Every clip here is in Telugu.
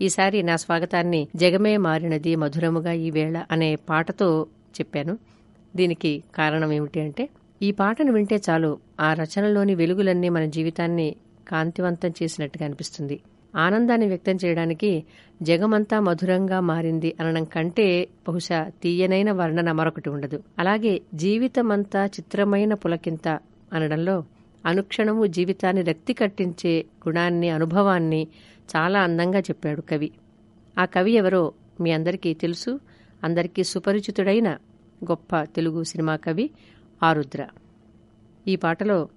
ఈసారి నా స్వాగతాన్ని జగమే మారినది మధురముగా ఈ వేళ అనే పాటతో చెప్పాను. దీనికి కారణం ఏమిటి అంటే ఈ పాటను వింటే చాలు ఆ రచనలోని వెలుగులన్నీ మన జీవితాన్ని కాంతివంతం చేసినట్టుగా అనిపిస్తుంది. ఆనందాన్ని వ్యక్తం చేయడానికి జగమంతా మధురంగా మారింది అనడం కంటే బహుశా తీయనైన వర్ణన మరొకటి ఉండదు. అలాగే జీవితమంతా చిత్రమైన పులకింత అనడంలో అనుక్షణము జీవితాన్ని రక్తి కట్టించే గుణాన్ని అనుభవాన్ని చాలా అందంగా చెప్పాడు కవి. ఆ కవి ఎవరో మీ అందరికీ తెలుసు. అందరికీ సుపరిచితుడైన గొప్ప తెలుగు సినిమా కవి ఆరుద్ర. ఈ పాటలో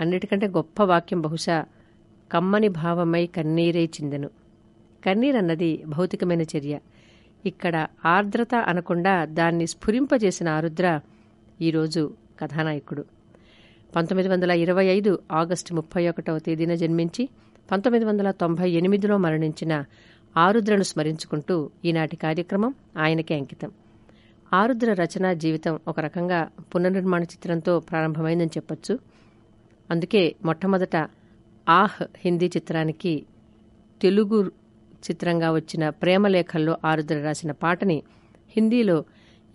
అన్నిటికంటే గొప్ప వాక్యం బహుశా కమ్మని భావమై కన్నీరే చిందెను. కన్నీరన్నది భౌతికమైన చర్య. ఇక్కడ ఆర్ద్రత అనకుండా దాన్ని స్ఫురింపజేసిన ఆరుద్ర ఈరోజు కథానాయకుడు. పంతొమ్మిది వందల ఇరవై ఐదు ఆగస్టు ముప్పై ఒకటవ తేదీన జన్మించి పంతొమ్మిది వందల తొంభై ఎనిమిదిలో మరణించిన ఆరుద్రను స్మరించుకుంటూ ఈనాటి కార్యక్రమం ఆయనకే అంకితం. ఆరుద్ర రచన జీవితం ఒక రకంగా పునర్నిర్మాణ చిత్రంతో ప్రారంభమైందని చెప్పొచ్చు. అందుకే మొట్టమొదట ఆహ్ హిందీ చిత్రానికి తెలుగు చిత్రంగా వచ్చిన ప్రేమలేఖల్లో ఆరుద్ర రాసిన పాటని హిందీలో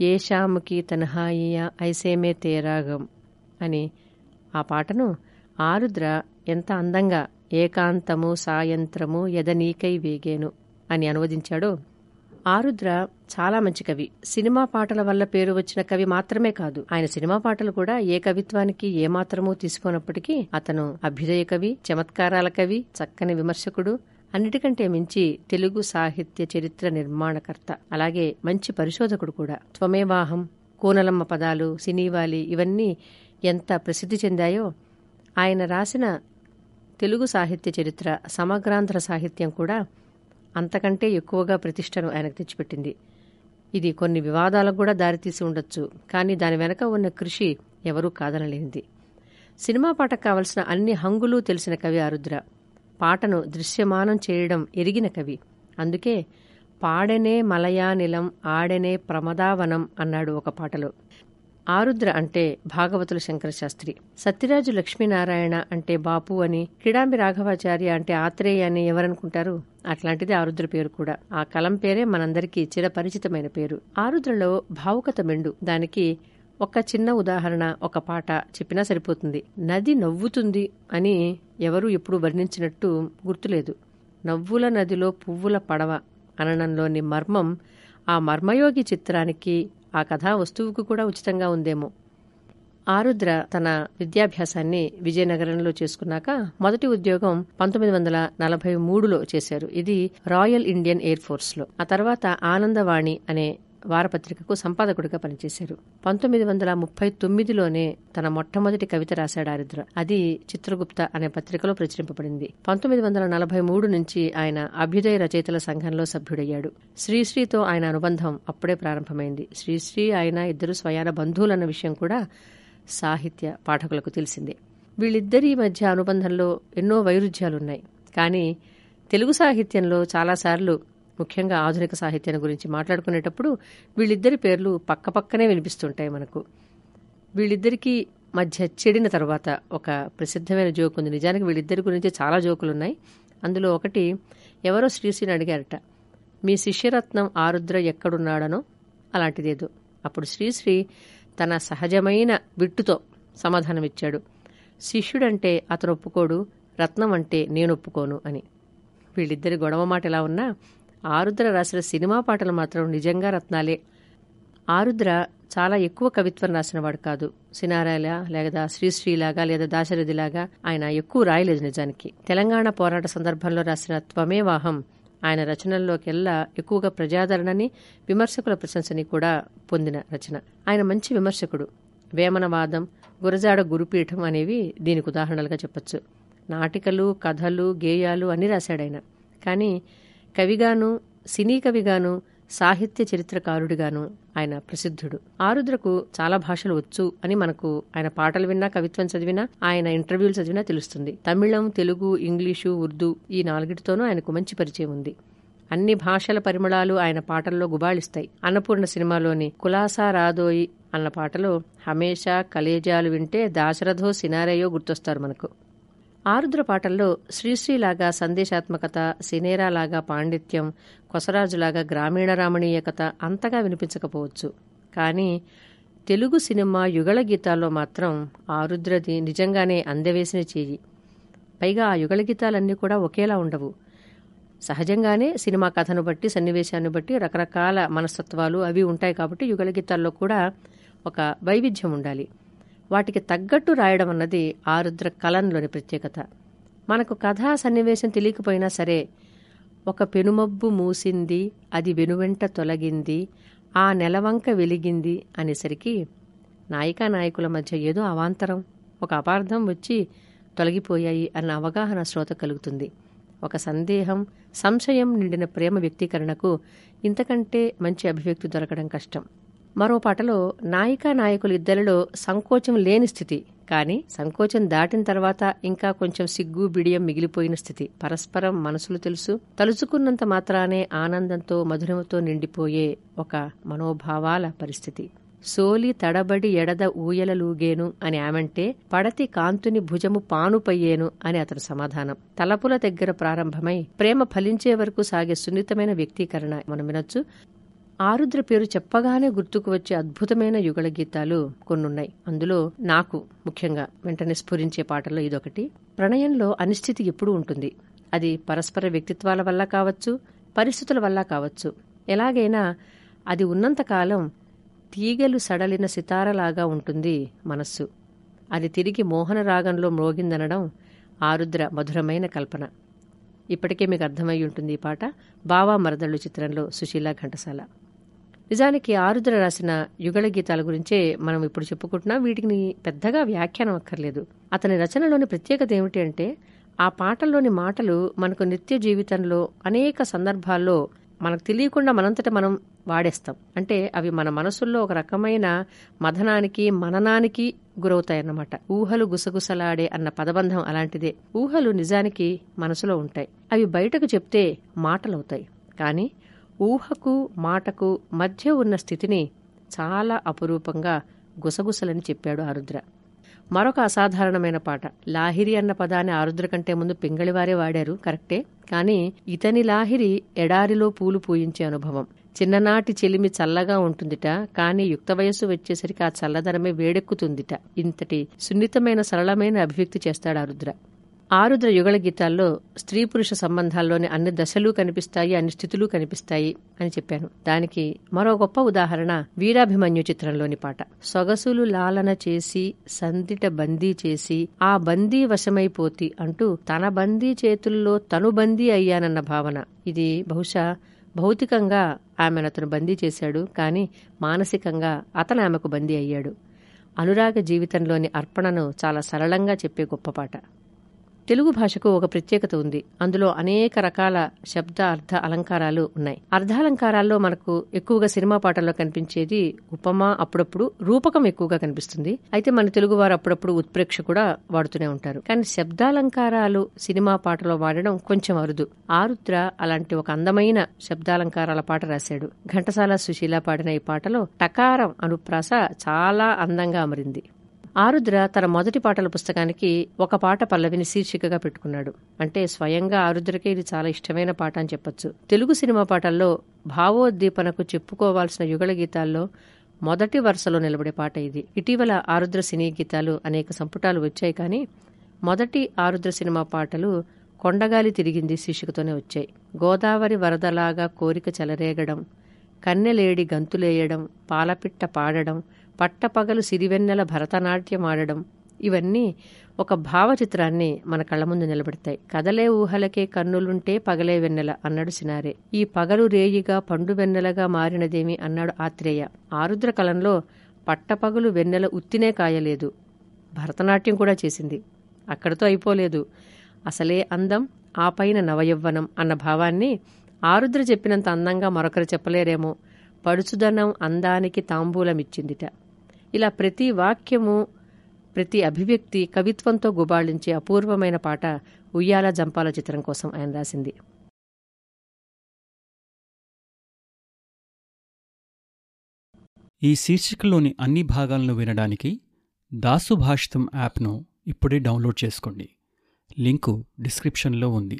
ఏ షాముకి తన్హాయియా ఐసేమే తేరాగం అని ఆ పాటను ఆరుద్ర ఎంత అందంగా ఏకాంతము సాయంత్రము ఎదనీకై వేగేను అని అనువదించాడో. ఆరుద్ర చాలా మంచి కవి. సినిమా పాటల వల్ల పేరు వచ్చిన కవి మాత్రమే కాదు ఆయన సినిమా పాటలు కూడా ఏ కవిత్వానికి ఏమాత్రమూ తీసుకోనప్పటికీ అతను అభ్యుదయ కవి చమత్కారాల కవి చక్కని విమర్శకుడు అన్నిటికంటే మించి తెలుగు సాహిత్య చరిత్ర నిర్మాణకర్త అలాగే మంచి పరిశోధకుడు కూడా. త్వమేవాహం కూనలమ్మ పదాలు సినీవాలి ఇవన్నీ ఎంత ప్రసిద్ధి చెందాయో ఆయన రాసిన తెలుగు సాహిత్య చరిత్ర సమగ్రాంధ్ర సాహిత్యం కూడా అంతకంటే ఎక్కువగా ప్రతిష్టను ఆయనకు తెచ్చిపెట్టింది. ఇది కొన్ని వివాదాలకు కూడా దారితీసి ఉండొచ్చు కానీ దాని వెనక ఉన్న కృషి ఎవరూ కాదనలేనిది. సినిమా పాటకు కావలసిన అన్ని హంగులు తెలిసిన కవి ఆరుద్ర. పాటను దృశ్యమానం చేయడం ఎరిగిన కవి. అందుకే పాడనే మలయానిలం ఆడనే ప్రమదావనం అన్నాడు ఒక పాటలో. ఆరుద్ర అంటే భాగవతుల శంకరశాస్త్రి. సత్యరాజు లక్ష్మీనారాయణ అంటే బాపు అని కిడాంబి రాఘవాచార్య అంటే ఆత్రేయ అని ఎవరనుకుంటారు? అట్లాంటిది ఆరుద్ర పేరు కూడా. ఆ కలం పేరే మనందరికీ చిరపరిచితమైన పేరు. ఆరుద్రలో భావుకత మెండు. దానికి ఒక చిన్న ఉదాహరణ ఒక పాట చెప్పినా సరిపోతుంది. నది నవ్వుతుంది అని ఎవరూ ఎప్పుడు వర్ణించినట్టు గుర్తులేదు. నవ్వుల నదిలో పువ్వుల పడవ అననంలోని మర్మం ఆ మర్మయోగి చిత్రానికి ఆ కథా వస్తువుకు కూడా ఉచితంగా ఉందేమో. ఆరుద్ర తన విద్యాభ్యాసాన్ని విజయనగరంలో చేసుకున్నాక మొదటి ఉద్యోగం పంతొమ్మిది వందల నలభై మూడులో చేశారు. ఇది రాయల్ ఇండియన్ ఎయిర్ ఫోర్స్లో ఆ తర్వాత ఆనందవాణి అనే వారపత్రికకు సంపాదకుడిగా పనిచేశారు. పంతొమ్మిది వందల ముప్పై తొమ్మిదిలోనే తన మొట్టమొదటి కవిత రాశాడు ఆరిద్ర. అది చిత్రగుప్త అనే పత్రికలో ప్రచురింపబడింది. పంతొమ్మిది వందల నలభై మూడు నుంచి ఆయన అభ్యుదయ రచయితల సంఘంలో సభ్యుడయ్యాడు. శ్రీశ్రీతో ఆయన అనుబంధం అప్పుడే ప్రారంభమైంది. శ్రీశ్రీ ఆయన ఇద్దరు స్వయాన బంధువులన్న విషయం కూడా సాహిత్య పాఠకులకు తెలిసిందే. వీళ్ళిద్దరి మధ్య అనుబంధంలో ఎన్నో వైరుధ్యాలున్నాయి. కానీ తెలుగు సాహిత్యంలో చాలాసార్లు ముఖ్యంగా ఆధునిక సాహిత్యాన్ని గురించి మాట్లాడుకునేటప్పుడు వీళ్ళిద్దరి పేర్లు పక్కపక్కనే వినిపిస్తుంటాయి మనకు. వీళ్ళిద్దరికీ మధ్య చెడిన తర్వాత ఒక ప్రసిద్ధమైన జోక్ ఉంది. నిజానికి వీళ్ళిద్దరి గురించి చాలా జోకులు ఉన్నాయి అందులో ఒకటి ఎవరో శ్రీశ్రీని అడిగారట మీ శిష్యరత్నం ఆరుద్ర ఎక్కడున్నాడనో? అలాంటిదేదో. అప్పుడు శ్రీశ్రీ తన సహజమైన విట్టుతో సమాధానమిచ్చాడు. శిష్యుడంటే అతను ఒప్పుకోడు రత్నం అంటే నేను ఒప్పుకోను అని. వీళ్ళిద్దరి గొడవ మాట ఎలా ఉన్నా ఆరుద్ర రాసిన సినిమా పాటలు మాత్రం నిజంగా రత్నాలే. ఆరుద్ర చాలా ఎక్కువ కవిత్వం రాసినవాడు కాదు. సినారాయల లేదా శ్రీశ్రీలాగా లేదా దాశరథిలాగా ఆయన ఎక్కువ రాయలేదు నిజానికి. తెలంగాణ పోరాట సందర్భంలో రాసిన త్వమే వాహం ఆయన రచనల్లోకెల్లా ఎక్కువగా ప్రజాదరణని విమర్శకుల ప్రశంసని కూడా పొందిన రచన. ఆయన మంచి విమర్శకుడు. వేమనవాదం గురజాడ గురుపీఠం అనేవి దీనికి ఉదాహరణలుగా చెప్పొచ్చు. నాటికలు కథలు గేయాలు అన్ని రాశాడాయన కానీ కవిగాను సినీ కవిగాను సాహిత్య చరిత్రకారుడిగాను ఆయన ప్రసిద్ధుడు. ఆరుద్రకు చాలా భాషలు వచ్చు అని మనకు ఆయన పాటలు విన్నా కవిత్వం చదివినా ఆయన ఇంటర్వ్యూలు చదివినా తెలుస్తుంది. తమిళం తెలుగు ఇంగ్లీషు ఉర్దూ ఈ నాలుగిటితోనూ ఆయనకు మంచి పరిచయం ఉంది. అన్ని భాషల పరిమళాలు ఆయన పాటల్లో గుబాళిస్తాయి. అన్నపూర్ణ సినిమాలోని కులాసా రాదోయి అన్న పాటలో హమేషా కలేజాలు వింటే దాశరథో సినారయో గుర్తొస్తారు మనకు. ఆరుద్ర పాటల్లో శ్రీశ్రీలాగా సందేశాత్మకత సినేరాలాగా పాండిత్యం కొసరాజులాగా గ్రామీణ రామణీయకత అంతగా వినిపించకపోవచ్చు. కానీ తెలుగు సినిమా యుగళ గీతాల్లో మాత్రం ఆరుద్రది నిజంగానే అందవేసిన చేయి. పైగా ఆ యుగళ గీతాలన్నీ కూడా ఒకేలా ఉండవు. సహజంగానే సినిమా కథను బట్టి సన్నివేశాన్ని బట్టి రకరకాల మనస్తత్వాలు అవి ఉంటాయి కాబట్టి యుగళ గీతాల్లో కూడా ఒక వైవిధ్యం ఉండాలి. వాటికి తగ్గట్టు రాయడం అన్నది ఆరుద్ర కలంలోని ప్రత్యేకత. మనకు కథా సన్నివేశం తెలియకపోయినా సరే ఒక పెనుమబ్బు మూసింది అది వెనువెంట తొలగింది ఆ నెలవంక వెలిగింది అనేసరికి నాయికా నాయకుల మధ్య ఏదో అవాంతరం ఒక అపార్థం వచ్చి తొలగిపోయాయి అన్న అవగాహన శ్రోత కలుగుతుంది. ఒక సందేహం సంశయం నిండిన ప్రేమ వ్యక్తీకరణకు ఇంతకంటే మంచి అభివ్యక్తి దొరకడం కష్టం. మరో పాటలో నాయికా నాయకులు ఇద్దరిలో సంకోచం లేని స్థితి కానీ సంకోచం దాటిన తర్వాత ఇంకా కొంచెం సిగ్గు బిడియం మిగిలిపోయిన స్థితి. పరస్పరం మనసులు తెలుసు. తలుచుకున్నంత మాత్రానే ఆనందంతో మధురంతో నిండిపోయే ఒక మనోభావాల పరిస్థితి. సోలి తడబడి ఎడద ఊయలలూగేను అని ఆమెంటే పడతి కాంతుని భుజము పానుపయ్యేను అని అతని సమాధానం. తలపుల దగ్గర ప్రారంభమై ప్రేమ ఫలించే వరకు సాగే సున్నితమైన వ్యక్తీకరణ మనం వినొచ్చు. ఆరుద్ర పేరు చెప్పగానే గుర్తుకు వచ్చే అద్భుతమైన యుగళ గీతాలు కొన్నున్నాయి. అందులో నాకు ముఖ్యంగా వెంటనే స్ఫురించే పాటల్లో ఇదొకటి. ప్రణయంలో అనిశ్చితి ఎప్పుడూ ఉంటుంది. అది పరస్పర వ్యక్తిత్వాల వల్ల కావచ్చు పరిస్థితుల వల్ల కావచ్చు. ఎలాగైనా అది ఉన్నంతకాలం తీగలు సడలిన సితారలాగా ఉంటుంది మనస్సు. అది తిరిగి మోహన రాగంలో మ్రోగిందనడం ఆరుద్ర మధురమైన కల్పన. ఇప్పటికే మీకు అర్థమై ఉంటుంది ఈ పాట. బావా మరదళ్ళు చిత్రంలో సుశీల ఘంటసాల. నిజానికి ఆరుద్ర రాసిన యుగళ గీతాల గురించే మనం ఇప్పుడు చెప్పుకుంటున్నాం. వీటిని పెద్దగా వ్యాఖ్యానం అక్కర్లేదు. అతని రచనలోని ప్రత్యేకత ఏమిటి అంటే ఆ పాటల్లోని మాటలు మనకు నిత్య జీవితంలో అనేక సందర్భాల్లో మనకు తెలియకుండా మనంతట మనం వాడేస్తాం. అంటే అవి మన మనసుల్లో ఒక రకమైన మథనానికి మననానికి గురవుతాయన్నమాట. ఊహలు గుసగుసలాడే అన్న పదబంధం అలాంటిదే. ఊహలు నిజానికి మనసులో ఉంటాయి. అవి బయటకు చెప్తే మాటలవుతాయి. కానీ ఊహకు మాటకు మధ్య ఉన్న స్థితిని చాలా అపురూపంగా గుసగుసలని చెప్పాడు ఆరుద్ర. మరొక అసాధారణమైన పాట. లాహిరి అన్న పదాన్ని ఆరుద్ర కంటే ముందు పింగళివారే వాడారు కరెక్టే? కానీ ఇతని లాహిరి ఎడారిలో పూలు పూయించే అనుభవం. చిన్ననాటి చెలిమి చల్లగా ఉంటుందిట కానీ యుక్త వయస్సు వచ్చేసరికి ఆ చల్లదనమే వేడెక్కుతుందిట. ఇంతటి సున్నితమైన సరళమైన అభివ్యక్తి చేస్తాడు ఆరుద్ర. ఆరుద్ర యుగళ గీతాల్లో స్త్రీ పురుష సంబంధాల్లోని అన్ని దశలు కనిపిస్తాయి అన్ని స్థితులు కనిపిస్తాయి అని చెప్పాను. దానికి మరో గొప్ప ఉదాహరణ వీరాభిమన్యు చిత్రంలోని పాట. సొగసులు లాలన చేసి సందిట బందీ చేసి ఆ బందీ వశమైపోతి అంటూ తన బందీ చేతుల్లో తను బందీ అయ్యానన్న భావన. ఇది బహుశా భౌతికంగా ఆమెను అతను బందీ చేశాడు కానీ మానసికంగా అతను ఆమెకు బందీ అయ్యాడు. అనురాగ జీవితంలోని అర్పణను చాలా సరళంగా చెప్పే గొప్ప పాట. తెలుగు భాషకు ఒక ప్రత్యేకత ఉంది. అందులో అనేక రకాల శబ్ద అర్థ అలంకారాలు ఉన్నాయి. అర్ధాలంకారాల్లో మనకు ఎక్కువగా సినిమా పాటల్లో కనిపించేది ఉపమా అప్పుడప్పుడు రూపకం ఎక్కువగా కనిపిస్తుంది. అయితే మన తెలుగు వారు అప్పుడప్పుడు ఉత్ప్రేక్ష కూడా వాడుతూనే ఉంటారు. కానీ శబ్దాలంకారాలు సినిమా పాటలో వాడడం కొంచెం అరుదు. ఆరుద్ర అలాంటి ఒక అందమైన శబ్దాలంకారాల పాట రాశాడు. ఘంటసాల సుశీల పాడిన ఈ పాటలో టకారం అనుప్రాస చాలా అందంగా అమరింది. ఆరుద్ర తన మొదటి పాటల పుస్తకానికి ఒక పాట పల్లవిని శీర్షికగా పెట్టుకున్నాడు. అంటే స్వయంగా ఆరుద్రకే ఇది చాలా ఇష్టమైన పాట అని చెప్పొచ్చు. తెలుగు సినిమా పాటల్లో భావోద్దీపనకు చెప్పుకోవాల్సిన యుగళ గీతాల్లో మొదటి వరుసలో నిలబడే పాట ఇది. ఇటీవల ఆరుద్ర సినీ గీతాలు అనేక సంపుటాలు వచ్చాయి కానీ మొదటి ఆరుద్ర సినిమా పాటలు కొండగాలి తిరిగింది శీర్షికతోనే వచ్చాయి. గోదావరి వరదలాగా కోరిక చెలరేగడం కన్నెలేడి గంతులేయడం పాలపిట్ట పాడడం పట్టపగలు సిరివెన్నెల భరతనాట్యం ఆడడం ఇవన్నీ ఒక భావచిత్రాన్ని మన కళ్ళ ముందు నిలబెడతాయి. కదలే ఊహలకే కన్నులుంటే పగలే వెన్నెల అన్నాడు సినారే. ఈ పగలు రేయిగా పండు వెన్నెలగా మారినదేమి అన్నాడు ఆత్రేయ. ఆరుద్ర కలంలో పట్టపగలు వెన్నెల ఉత్తినే కాయలేదు. భరతనాట్యం కూడా చేసింది. అక్కడితో అయిపోలేదు. అసలే అందం ఆ పైన నవయవ్వనం అన్న భావాన్ని ఆరుద్ర చెప్పినంత అందంగా మరొకరు చెప్పలేరేమో. పడుచుదనం అందానికి తాంబూలమిచ్చిందిట. ఇలా ప్రతి వాక్యము ప్రతి అభివ్యక్తి కవిత్వంతో గుబాళించే అపూర్వమైన పాట ఉయ్యాల జంపాల చిత్రం కోసం ఆయన రాసింది. ఈ శీర్షికలోని అన్ని భాగాలను వినడానికి దాసు భాషితం యాప్ను ఇప్పుడే డౌన్లోడ్ చేసుకోండి. లింకు డిస్క్రిప్షన్లో ఉంది.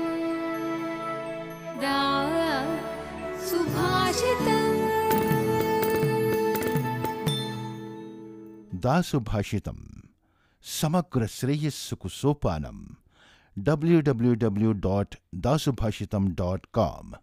दासुभाषितम्। समग्र श्रेयस्सु कुसोपानम्। www.dasubhashitam.com W W dot Dasubhashita dot com